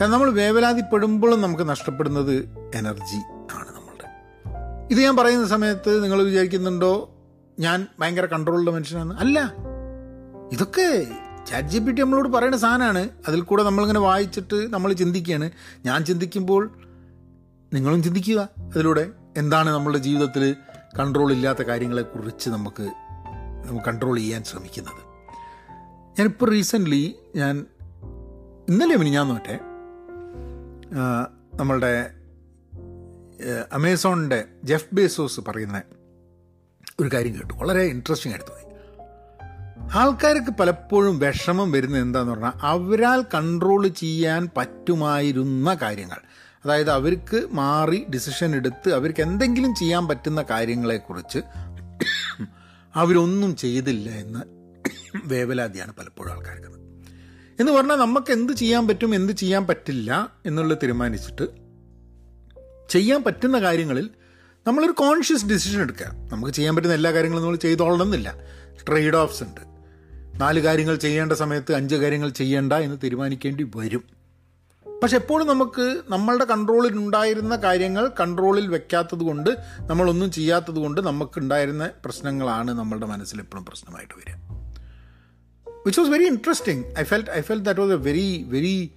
കാരണം നമ്മൾ വേവലാതിപ്പെടുമ്പോഴും നമുക്ക് നഷ്ടപ്പെടുന്നത് എനർജി ആണ് നമ്മളുടെ. ഇത് ഞാൻ പറയുന്ന സമയത്ത് നിങ്ങൾ വിചാരിക്കുന്നുണ്ടോ ഞാൻ ഭയങ്കര കൺട്രോളുള്ള മനുഷ്യനാണ്? അല്ല. ഇതൊക്കെ ചാറ്റ് ജി പി ടി നമ്മളോട് പറയുന്ന സാധനമാണ്. അതിൽ കൂടെ നമ്മളിങ്ങനെ വായിച്ചിട്ട് നമ്മൾ ചിന്തിക്കുകയാണ്. ഞാൻ ചിന്തിക്കുമ്പോൾ നിങ്ങളും ചിന്തിക്കുക അതിലൂടെ. എന്താണ് നമ്മളുടെ ജീവിതത്തിൽ കൺട്രോൾ ഇല്ലാത്ത കാര്യങ്ങളെക്കുറിച്ച് നമുക്ക് നമുക്ക് കൺട്രോൾ ചെയ്യാൻ ശ്രമിക്കുന്നത്. ഞാനിപ്പോൾ റീസെന്റ്ലി ഞാൻ ഇന്നലെ മിനിഞ്ഞാന്ന് നോട്ടെ നമ്മളുടെ അമേസോണിന്റെ ജെഫ് ബേസോസ് പറയുന്ന ഒരു കാര്യം കേട്ടു. വളരെ ഇൻട്രസ്റ്റിംഗ് ആയിട്ട് തോന്നി. ആൾക്കാർക്ക് പലപ്പോഴും വിഷമം വരുന്നത് എന്താന്ന് പറഞ്ഞാൽ അവരാൽ കൺട്രോൾ ചെയ്യാൻ പറ്റുമായിരുന്ന കാര്യങ്ങൾ. അതായത് അവർക്ക് മാറി ഡിസിഷൻ എടുത്ത് അവർക്ക് എന്തെങ്കിലും ചെയ്യാൻ പറ്റുന്ന കാര്യങ്ങളെക്കുറിച്ച് അവരൊന്നും ചെയ്തില്ല എന്ന് വേവലാതിയാണ് പലപ്പോഴും ആൾക്കാർക്ക് എന്ന് പറഞ്ഞാൽ നമുക്ക് എന്ത് ചെയ്യാൻ പറ്റും എന്ത് ചെയ്യാൻ പറ്റില്ല എന്നുള്ളത് തീരുമാനിച്ചിട്ട് ചെയ്യാൻ പറ്റുന്ന കാര്യങ്ങളിൽ നമ്മളൊരു കോൺഷ്യസ് ഡിസിഷൻ എടുക്കുക. നമുക്ക് ചെയ്യാൻ പറ്റുന്ന എല്ലാ കാര്യങ്ങളും നമ്മൾ ചെയ്തോളണമെന്നില്ല. ട്രേഡ് ഓഫ്സ് ഉണ്ട്. നാല് കാര്യങ്ങൾ ചെയ്യേണ്ട സമയത്ത് അഞ്ച് കാര്യങ്ങൾ ചെയ്യേണ്ട എന്ന് തീരുമാനിക്കേണ്ടി വരും. പക്ഷെ എപ്പോഴും നമുക്ക് നമ്മളുടെ കൺട്രോളിൽ ഉണ്ടായിരുന്ന കാര്യങ്ങൾ കൺട്രോളിൽ വെക്കാത്തത് കൊണ്ട് നമ്മളൊന്നും ചെയ്യാത്തത് കൊണ്ട് നമുക്ക് ഉണ്ടായിരുന്ന പ്രശ്നങ്ങളാണ് നമ്മളുടെ മനസ്സിൽ എപ്പോഴും പ്രശ്നമായിട്ട് വരിക. Which was very interesting I felt I felt that was a very very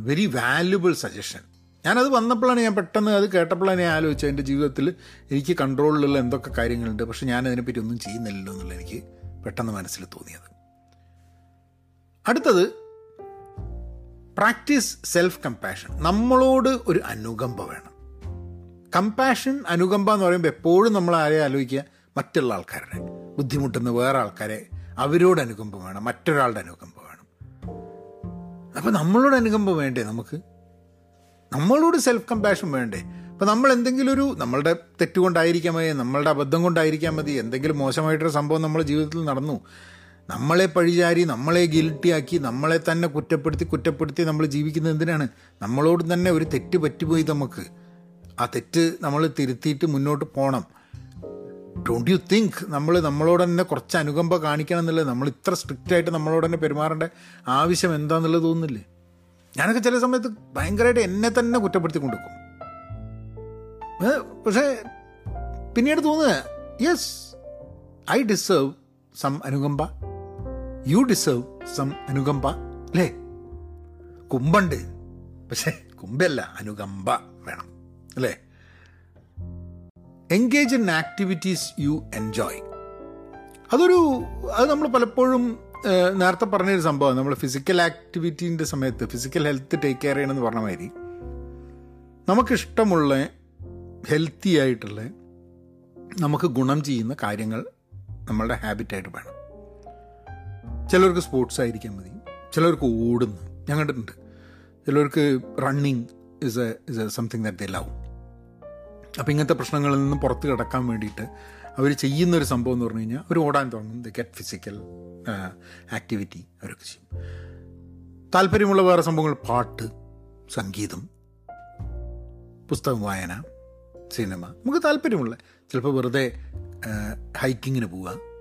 very valuable suggestion ഞാനത് വന്നപ്പോഴാണ് ഞാൻ പെട്ടെന്ന് അത് കേട്ടപ്പോഴാണ് ഞാൻ ആലോചിച്ചത് എന്റെ ജീവിതത്തിൽ എനിക്ക് കൺട്രോളിലുള്ള എന്തൊക്കെ കാര്യങ്ങളുണ്ട് പക്ഷെ ഞാൻ അതിനെപ്പറ്റി ഒന്നും ചെയ്യുന്നില്ലല്ലോ എന്നുള്ള എനിക്ക് പെട്ടെന്ന് മനസ്സിൽ തോന്നിയത്. അടുത്തത് പ്രാക്ടീസ് സെൽഫ് കമ്പാഷൻ നമ്മളോട് ഒരു അനുകമ്പ വേണം. കമ്പാഷൻ അനുകമ്പ എന്ന് പറയുമ്പോൾ എപ്പോഴും നമ്മൾ ആരെ ആലോചിക്കുക? മറ്റുള്ള ആൾക്കാരുടെ. ബുദ്ധിമുട്ടുന്ന വേറെ ആൾക്കാരെ അവരോട് അനുകമ്പ വേണം. മറ്റൊരാളുടെ അനുകമ്പ വേണം. അപ്പോൾ നമ്മളോട് അനുകമ്പ വേണ്ടേ നമുക്ക്? നമ്മളോട് സെൽഫ് കമ്പാഷൻ വേണ്ടേ? അപ്പോൾ നമ്മൾ എന്തെങ്കിലും ഒരു നമ്മളുടെ തെറ്റുകൊണ്ടായിരിക്കാം മതി നമ്മളുടെ അബദ്ധം കൊണ്ടായിരിക്കാം മതി എന്തെങ്കിലും മോശമായിട്ടൊരു സംഭവം നമ്മുടെ ജീവിതത്തിൽ നടന്നു. നമ്മളെ പഴിചാരി നമ്മളെ ഗിൽട്ടിയാക്കി നമ്മളെ തന്നെ കുറ്റപ്പെടുത്തി കുറ്റപ്പെടുത്തി നമ്മൾ ജീവിക്കുന്നത് എന്തിനാണ്? നമ്മളോട് തന്നെ ഒരു തെറ്റ് പറ്റിപ്പോയി നമുക്ക്. ആ തെറ്റ് നമ്മൾ തിരുത്തിയിട്ട് മുന്നോട്ട് പോകണം ഡോണ്ട് യു തിങ്ക് നമ്മൾ നമ്മളോട് തന്നെ കുറച്ച് അനുകമ്പ കാണിക്കണം എന്നുള്ളത്? നമ്മൾ ഇത്ര സ്ട്രിക്റ്റ് ആയിട്ട് നമ്മളോട് തന്നെ പെരുമാറേണ്ട ആവശ്യം എന്താണെന്നുള്ളത് തോന്നുന്നില്ലേ? ഞാനൊക്കെ ചില സമയത്ത് ഭയങ്കരമായിട്ട് എന്നെ തന്നെ കുറ്റപ്പെടുത്തി കൊണ്ടുവെക്കും പക്ഷേ പിന്നീട് തോന്നുക യെസ് ഐ ഡിസേർവ് സം അനുകമ്പ. യു ഡിസേർവ് സം അനുകമ്പ അല്ലേ? കുമ്പുണ്ട്. പക്ഷേ കുമ്പല്ല അനുകമ്പ വേണം അല്ലേ? Engage in activities you enjoy അതൊരു അത് നമ്മൾ പലപ്പോഴും നേരത്തെ പറഞ്ഞൊരു സംഭവം നമ്മൾ ഫിസിക്കൽ ആക്ടിവിറ്റീന്റെ സമയത്ത് ഫിസിക്കൽ ഹെൽത്ത് ടേക്ക് കെയർ ചെയ്യണമെന്ന് പറഞ്ഞ മാതിരി നമുക്കിഷ്ടമുള്ള ഹെൽത്തി ആയിട്ടുള്ള നമുക്ക് ഗുണം ചെയ്യുന്ന കാര്യങ്ങൾ നമ്മളുടെ ഹാബിറ്റായിട്ട് വേണം. ചിലർക്ക് സ്പോർട്സ് ആയിരിക്കാൻ മതി. ചിലർക്ക് ഓടുന്നു. ഞാൻ കണ്ടിട്ടുണ്ട്. ചിലർക്ക് running is a is a something that they love അപ്പോൾ ഇങ്ങനത്തെ പ്രശ്നങ്ങളിൽ നിന്ന് പുറത്ത് കിടക്കാൻ വേണ്ടിയിട്ട് അവർ ചെയ്യുന്ന ഒരു സംഭവം എന്ന് പറഞ്ഞു കഴിഞ്ഞാൽ അവർ ഓടാൻ തുടങ്ങും. ദ ഗെറ്റ് ഫിസിക്കൽ ആക്ടിവിറ്റി അവരൊക്കെ ചെയ്യും. താല്പര്യമുള്ള വേറെ സംഭവങ്ങൾ പാട്ട് സംഗീതം പുസ്തകം വായന സിനിമ. നമുക്ക് താല്പര്യമുള്ള ചിലപ്പോൾ വെറുതെ ഹൈക്കിങ്ങിന് പോവുക ആ,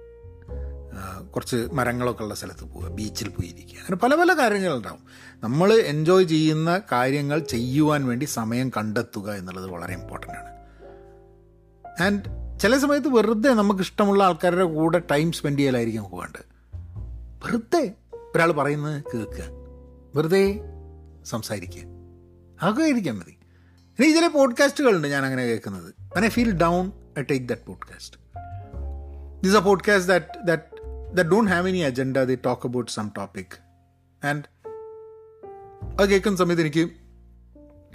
കുറച്ച് മരങ്ങളൊക്കെ ഉള്ള സ്ഥലത്ത് പോവുക ബീച്ചിൽ പോയിരിക്കുക. അങ്ങനെ പല പല കാര്യങ്ങളുണ്ടാവും നമ്മൾ എൻജോയ് ചെയ്യുന്ന കാര്യങ്ങൾ ചെയ്യുവാൻ വേണ്ടി സമയം കണ്ടെത്തുക എന്നുള്ളത് വളരെ ഇമ്പോർട്ടന്റ് ആണ്. ആൻഡ് ചില സമയത്ത് വെറുതെ നമുക്ക് ഇഷ്ടമുള്ള ആൾക്കാരുടെ കൂടെ ടൈം സ്പെൻഡ് ചെയ്യലായിരിക്കും നമുക്ക് വെറുതെ ഒരാൾ പറയുന്നത് കേൾക്കുക. വെറുതെ സംസാരിക്കുക. അതൊക്കെ ഇരിക്കാൻ മതി. എനിക്ക് ചില പോഡ്കാസ്റ്റുകളുണ്ട് ഞാൻ അങ്ങനെ കേൾക്കുന്നത് I feel down I take that podcast this a podcast that that that don't have any agenda. They talk about some topic, and അത് കേൾക്കുന്ന സമയത്ത് എനിക്ക്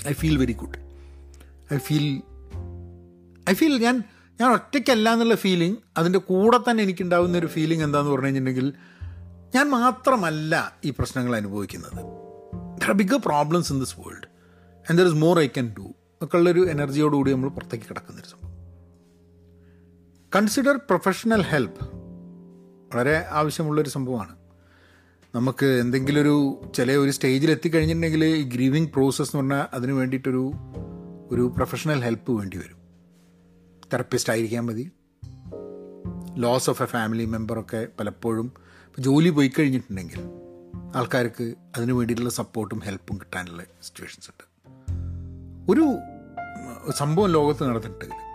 I feel very good I feel I feel ഞാൻ ഞാൻ ഒറ്റയ്ക്കല്ല എന്നുള്ള feeling അതിന്റെ കൂടെ തന്നെ എനിക്കുണ്ടാകുന്ന ഒരു ഫീലിംഗ് എന്താണെന്ന് പറഞ്ഞു കഴിഞ്ഞിട്ടുണ്ടെങ്കിൽ ഞാൻ മാത്രമല്ല ഈ പ്രശ്നങ്ങൾ അനുഭവിക്കുന്നത്. There are big problems in this world and there is more I can do ഒക്കെ ഉള്ളൊരു എനർജിയോടുകൂടി നമ്മൾ പുറത്തേക്ക് കിടക്കുന്നൊരു സംഭവം. കൺസിഡർ പ്രൊഫഷണൽ ഹെൽപ്പ് വളരെ ആവശ്യമുള്ളൊരു സംഭവമാണ്. നമുക്ക് എന്തെങ്കിലും ഒരു ചില ഒരു സ്റ്റേജിൽ എത്തിക്കഴിഞ്ഞിട്ടുണ്ടെങ്കിൽ ഈ ഗ്രീവിങ് പ്രോസസ്സ് എന്ന് പറഞ്ഞാൽ അതിന് വേണ്ടിയിട്ടൊരു ഒരു പ്രൊഫഷണൽ ഹെൽപ്പ് വേണ്ടി വരും. തെറപ്പിസ്റ്റ് ആയിരിക്കാൻ മതി. ലോസ് ഓഫ് എ ഫാമിലി മെമ്പറൊക്കെ പലപ്പോഴും ജോലി പോയി കഴിഞ്ഞിട്ടുണ്ടെങ്കിൽ ആൾക്കാർക്ക് അതിന് വേണ്ടിയിട്ടുള്ള സപ്പോർട്ടും ഹെൽപ്പും കിട്ടാനുള്ള സിറ്റുവേഷൻസ് ഉണ്ട്. ഒരു സംഭവം ലോകത്ത് നടന്നിട്ടുണ്ടെങ്കിൽ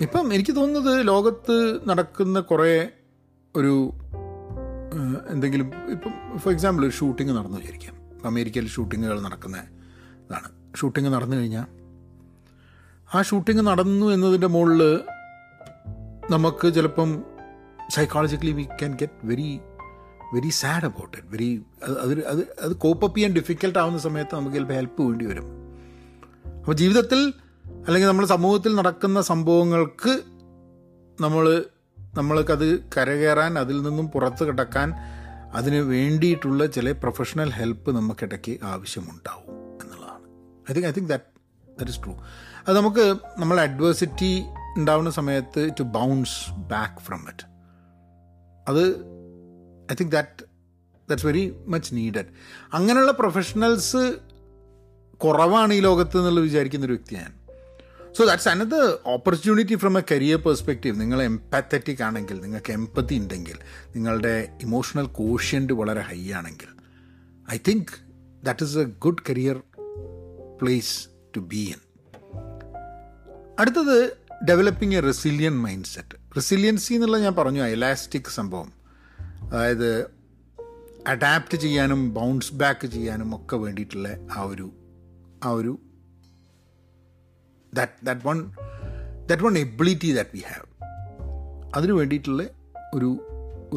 ഇപ്പം എനിക്ക് തോന്നുന്നത് ലോകത്ത് നടക്കുന്ന കുറേ ഒരു എന്തെങ്കിലും ഇപ്പം ഫോർ എക്സാമ്പിൾ ഷൂട്ടിംഗ് നടന്നു വിചാരിക്കാം. അമേരിക്കയിൽ ഷൂട്ടിങ്ങുകൾ നടക്കുന്ന ഇതാണ്. ഷൂട്ടിംഗ് നടന്നു കഴിഞ്ഞാൽ ആ ഷൂട്ടിംഗ് നടന്നു എന്നതിന്റെ മുകളിൽ നമുക്ക് ചിലപ്പം psychologically we can get very very sad about it very അത് അത് അത് കോപ്പപ്പ് ചെയ്യാൻ ഡിഫിക്കൽട്ട് ആവുന്ന സമയത്ത് നമുക്ക് ചിലപ്പോൾ ഹെൽപ്പ് വേണ്ടി വരും. അപ്പോൾ ജീവിതത്തിൽ അല്ലെങ്കിൽ നമ്മുടെ സമൂഹത്തിൽ നടക്കുന്ന സംഭവങ്ങൾക്ക് നമ്മൾ നമ്മൾക്കത് കരകയറാൻ അതിൽ നിന്നും പുറത്ത് കിടക്കാൻ അതിന് വേണ്ടിയിട്ടുള്ള ചില പ്രൊഫഷണൽ ഹെൽപ്പ് നമുക്കിടയ്ക്ക് ആവശ്യമുണ്ടാവും എന്നുള്ളതാണ്. I think I think that that is true അത് നമുക്ക് നമ്മൾ അഡ്വേഴ്സിറ്റി ഉണ്ടാവുന്ന സമയത്ത് to bounce back from it അത് I think that that's very much needed അങ്ങനെയുള്ള പ്രൊഫഷണൽസ് കുറവാണ് ഈ ലോകത്ത് എന്നുള്ളത് വിചാരിക്കുന്ന ഒരു വ്യക്തി ഞാൻ. So that's another opportunity from a career perspective നിങ്ങൾ എംപാത്തറ്റിക് ആണെങ്കിൽ നിങ്ങൾക്ക് എംപത്തി ഉണ്ടെങ്കിൽ നിങ്ങളുടെ ഇമോഷണൽ കോഷ്യന്റ് വളരെ ഹൈ ആണെങ്കിൽ I think that is a good career place to be in അടുത്തത് developing a resilient mindset resiliency എന്നുള്ള ഞാൻ പറഞ്ഞു എലാസ്റ്റിക് സംഭവം. അതായത് അഡാപ്റ്റ് ചെയ്യാനും ബൗൺസ് ബാക്ക് ചെയ്യാനും ഒക്കെ വേണ്ടിയിട്ടുള്ള ആ ഒരു ആ ഒരു that that one that one ability that we have അതിനു വേണ്ടിയിട്ടുള്ള ഒരു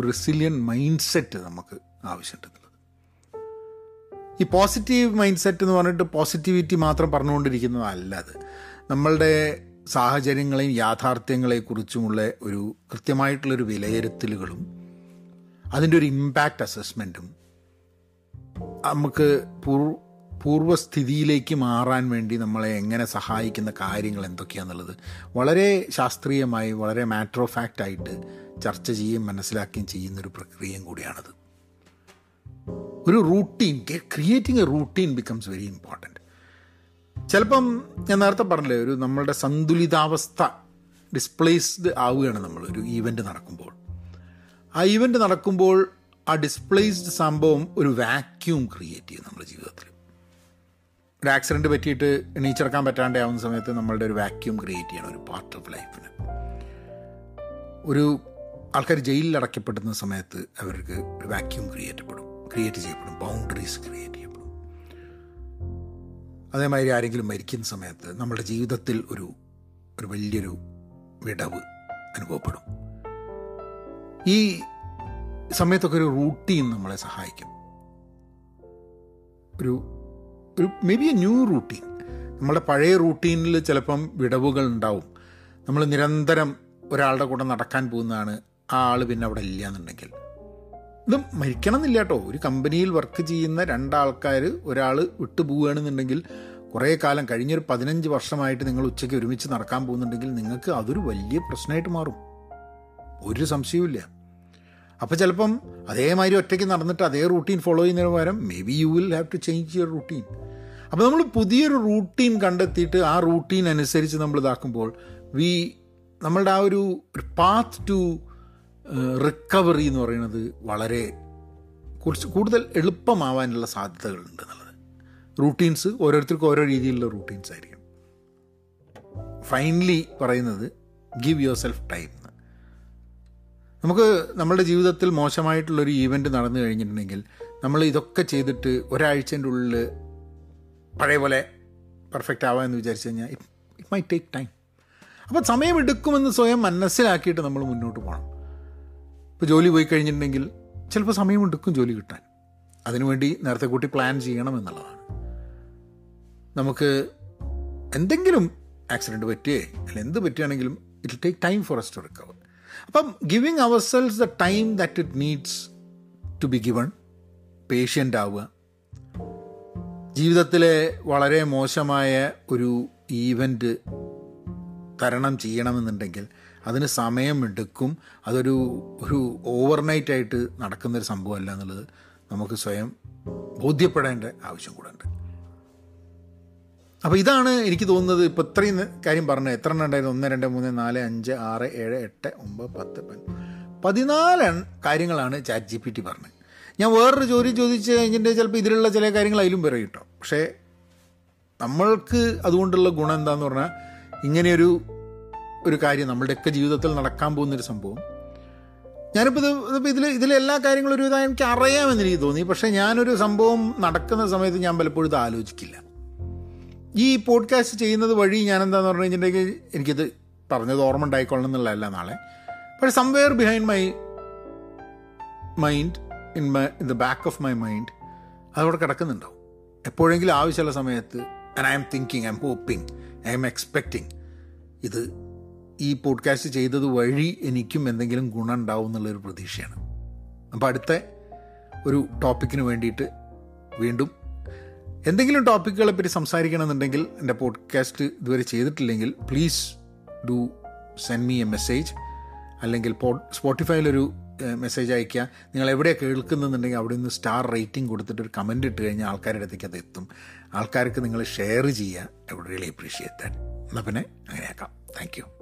റെസിലിയൻ മൈൻഡ് സെറ്റ് നമുക്ക് ആവശ്യമുണ്ടെന്നുള്ളത് ഈ പോസിറ്റീവ് മൈൻഡ് സെറ്റ് എന്ന് പറഞ്ഞിട്ട് പോസിറ്റിവിറ്റി മാത്രം പറഞ്ഞുകൊണ്ടിരിക്കുന്നതല്ല അത്. നമ്മളുടെ സാഹചര്യങ്ങളെയും യാഥാർത്ഥ്യങ്ങളെക്കുറിച്ചുമുള്ള ഒരു കൃത്യമായിട്ടുള്ളൊരു വിലയിരുത്തലുകളും അതിന്റെ ഒരു ഇമ്പാക്റ്റ് അസസ്മെന്റും നമുക്ക് പൂർ പൂർവസ്ഥിതിയിലേക്ക് മാറാൻ വേണ്ടി നമ്മളെ എങ്ങനെ സഹായിക്കുന്ന കാര്യങ്ങൾ എന്തൊക്കെയാണെന്നുള്ളത് വളരെ ശാസ്ത്രീയമായി വളരെ മാറ്റർ ഓഫ് ഫാക്റ്റ് ആയിട്ട് ചർച്ച ചെയ്യുകയും മനസ്സിലാക്കുകയും ചെയ്യുന്നൊരു പ്രക്രിയയും കൂടിയാണത്. ഒരു routine creating a routine becomes very important ചിലപ്പം ഞാൻ നേരത്തെ പറഞ്ഞില്ലേ ഒരു നമ്മളുടെ സന്തുലിതാവസ്ഥ ഡിസ്പ്ലേസ്ഡ് ആവുകയാണ് നമ്മൾ ഒരു ഈവന്റ് നടക്കുമ്പോൾ. ആ ഈവന്റ് നടക്കുമ്പോൾ ആ ഡിസ്പ്ലേസ്ഡ് സംഭവം ഒരു വാക്യൂം ക്രിയേറ്റ് ചെയ്യും നമ്മുടെ ജീവിതത്തിൽ. ഒരു ആക്സിഡന്റ് പറ്റിയിട്ട് എണീച്ചിറക്കാൻ പറ്റാണ്ടാവുന്ന സമയത്ത് നമ്മളുടെ ഒരു വാക്യൂം ക്രിയേറ്റ് ചെയ്യണം ഒരു പാർട്ട് ഓഫ് ലൈഫിന് ഒരു ആൾക്കാർ ജയിലിൽ അടയ്ക്കപ്പെടുന്ന സമയത്ത് അവർക്ക് ഒരു വാക്യൂം ക്രിയേറ്റപ്പെടും ക്രിയേറ്റ് ചെയ്യപ്പെടും ബൗണ്ടറീസ് ക്രിയേറ്റ് ചെയ്യപ്പെടും. അതേമാതിരി ആരെങ്കിലും മരിക്കുന്ന സമയത്ത് നമ്മുടെ ജീവിതത്തിൽ ഒരു ഒരു വലിയൊരു വിടവ് അനുഭവപ്പെടും. ഈ സമയത്തൊക്കെ ഒരു റൂട്ടീൻ നമ്മളെ സഹായിക്കും. ഒരു maybe a new routine നമ്മുടെ പഴയ റൂട്ടീനിൽ ചിലപ്പം വിടവുകൾ ഉണ്ടാവും നമ്മൾ നിരന്തരം ഒരാളുടെ കൂടെ നടക്കാൻ പോകുന്നതാണ് ആ ആൾ പിന്നെ അവിടെ ഇല്ല എന്നുണ്ടെങ്കിൽ ഇത് മരിക്കണം എന്നില്ല കേട്ടോ ഒരു കമ്പനിയിൽ വർക്ക് ചെയ്യുന്ന രണ്ടാൾക്കാർ ഒരാൾ വിട്ടു പോവുകയാണെന്നുണ്ടെങ്കിൽ കുറേ കാലം കഴിഞ്ഞൊരു പതിനഞ്ച് വർഷമായിട്ട് നിങ്ങൾ ഉച്ചയ്ക്ക് ഒരുമിച്ച് നടക്കാൻ പോകുന്നുണ്ടെങ്കിൽ നിങ്ങൾക്ക് അതൊരു വലിയ പ്രശ്നമായിട്ട് മാറും. ഒരു സംശയവുമില്ല. അപ്പോൾ ചിലപ്പം അതേമാതിരി ഒറ്റയ്ക്ക് നടന്നിട്ട് അതേ റൂട്ടീൻ ഫോളോ ചെയ്യുന്നതിന് പകരം maybe you will have to change your routine അപ്പോൾ നമ്മൾ പുതിയൊരു റൂട്ടീൻ കണ്ടെത്തിയിട്ട് ആ റൂട്ടീൻ അനുസരിച്ച് നമ്മൾ ഇതാക്കുമ്പോൾ വി നമ്മളുടെ ആ ഒരു പാത്ത് ടു റിക്കവറി എന്ന് പറയുന്നത് വളരെ കുറച്ച് കൂടുതൽ എളുപ്പമാവാനുള്ള സാധ്യതകളുണ്ട് എന്നുള്ളത്. റൂട്ടീൻസ് ഓരോരുത്തർക്കും ഓരോ രീതിയിലുള്ള റൂട്ടീൻസ് ആയിരിക്കും. ഫൈനലി പറയുന്നത് ഗിവ് യുവർ സെൽഫ് ടൈം നമുക്ക് നമ്മുടെ ജീവിതത്തിൽ മോശമായിട്ടുള്ളൊരു ഈവന്റ് നടന്നു കഴിഞ്ഞിട്ടുണ്ടെങ്കിൽ നമ്മൾ ഇതൊക്കെ ചെയ്തിട്ട് ഒരാഴ്ചന്റെ ഉള്ളിൽ പഴയ പോലെ പെർഫെക്റ്റ് ആവാമെന്ന് വിചാരിച്ചു കഴിഞ്ഞാൽ ഇറ്റ് മൈ ടേക്ക് ടൈം അപ്പോൾ സമയമെടുക്കുമെന്ന് സ്വയം മനസ്സിലാക്കിയിട്ട് നമ്മൾ മുന്നോട്ട് പോകണം. ഇപ്പോൾ ജോലി പോയി കഴിഞ്ഞിട്ടുണ്ടെങ്കിൽ ചിലപ്പോൾ സമയമെടുക്കും ജോലി കിട്ടാൻ. അതിനുവേണ്ടി നേരത്തെ കൂട്ടി പ്ലാൻ ചെയ്യണം എന്നുള്ളതാണ്. നമുക്ക് എന്തെങ്കിലും ആക്സിഡന്റ് പറ്റിയേ അല്ലെങ്കിൽ എന്ത് പറ്റുകയാണെങ്കിലും it take time for us to recover അപ്പം giving ourselves the time that it needs to be given patient ആവുക. ജീവിതത്തിലെ വളരെ മോശമായ ഒരു ഈവന്റ് തരണം ചെയ്യണമെന്നുണ്ടെങ്കിൽ അതിന് സമയമെടുക്കും. അതൊരു ഒരു ഓവർനൈറ്റ് ആയിട്ട് നടക്കുന്നൊരു സംഭവമല്ല എന്നുള്ളത് നമുക്ക് സ്വയം ബോധ്യപ്പെടേണ്ട ആവശ്യം കൂടെ ഉണ്ട്. അപ്പോൾ ഇതാണ് എനിക്ക് തോന്നുന്നത് ഇപ്പോൾ ഇത്രയും കാര്യം പറഞ്ഞത്. എത്ര എണ്ണം ഉണ്ടായിരുന്നു? ഒന്ന് രണ്ട് മൂന്ന് നാല് അഞ്ച് ആറ് ഏഴ് എട്ട് ഒമ്പത് പത്ത് പതിനാല് കാര്യങ്ങളാണ് ചാറ്റ് ജി പി ടി പറഞ്ഞത്. ഞാൻ വേറൊരു ചോദ്യം ചോദിച്ച് കഴിഞ്ഞിട്ട് ചിലപ്പോൾ ഇതിലുള്ള ചില കാര്യങ്ങൾ അതിലും പറയും കേട്ടോ. പക്ഷേ നമ്മൾക്ക് അതുകൊണ്ടുള്ള ഗുണം എന്താന്ന് പറഞ്ഞാൽ ഇങ്ങനെയൊരു ഒരു കാര്യം നമ്മളുടെയൊക്കെ ജീവിതത്തിൽ നടക്കാൻ പോകുന്നൊരു സംഭവം. ഞാനിപ്പോൾ ഇത് ഇതിൽ ഇതിലെ എല്ലാ കാര്യങ്ങളും ഒരു എനിക്ക് അറിയാമെന്ന് എനിക്ക് തോന്നി. പക്ഷേ ഞാനൊരു സംഭവം നടക്കുന്ന സമയത്ത് ഞാൻ പലപ്പോഴും ഇത് ആലോചിക്കില്ല. ഈ പോഡ്കാസ്റ്റ് ചെയ്യുന്നത് വഴി ഞാൻ എന്താന്ന് പറഞ്ഞു കഴിഞ്ഞിട്ടുണ്ടെങ്കിൽ എനിക്കിത് പറഞ്ഞത് ഓർമ്മ ഉണ്ടായിക്കൊള്ളണം എന്നുള്ളതല്ല നാളെ. പക്ഷേ somewhere behind my mind in my in the back of my mind അതവിടെ കിടക്കുന്നുണ്ടാവും. എപ്പോഴെങ്കിലും ആവശ്യമുള്ള സമയത്ത് and I'm thinking I'm hoping I'm expecting ഇത് ഈ പോഡ്കാസ്റ്റ് ചെയ്തത് വഴി എനിക്കും എന്തെങ്കിലും ഗുണം ഉണ്ടാവും എന്നുള്ളൊരു പ്രതീക്ഷയാണ്. അപ്പോൾ അടുത്ത ഒരു ടോപ്പിക്കിന് വേണ്ടിയിട്ട് വീണ്ടും എന്തെങ്കിലും ടോപ്പിക്കുകളെ പറ്റി സംസാരിക്കണമെന്നുണ്ടെങ്കിൽ എന്റെ പോഡ്കാസ്റ്റ് ഇതുവരെ ചെയ്തിട്ടില്ലെങ്കിൽ please do send me a message. അല്ലെങ്കിൽ സ്പോട്ടിഫൈയിലൊരു മെസ്സേജ് അയയ്ക്കുക. നിങ്ങൾ എവിടെയാണ് കേൾക്കുന്നുണ്ടെങ്കിൽ അവിടെ നിന്ന് സ്റ്റാർ റേറ്റിംഗ് കൊടുത്തിട്ട് ഒരു കമന്റ് ഇട്ട് കഴിഞ്ഞാൽ ആൾക്കാരുടെ അടുത്തേക്ക് അത് എത്തും. ആൾക്കാർക്ക് നിങ്ങൾ ഷെയർ ചെയ്യുക. I would really appreciate that. എന്നാൽ പിന്നെ അങ്ങനെയാക്കാം. Thank you.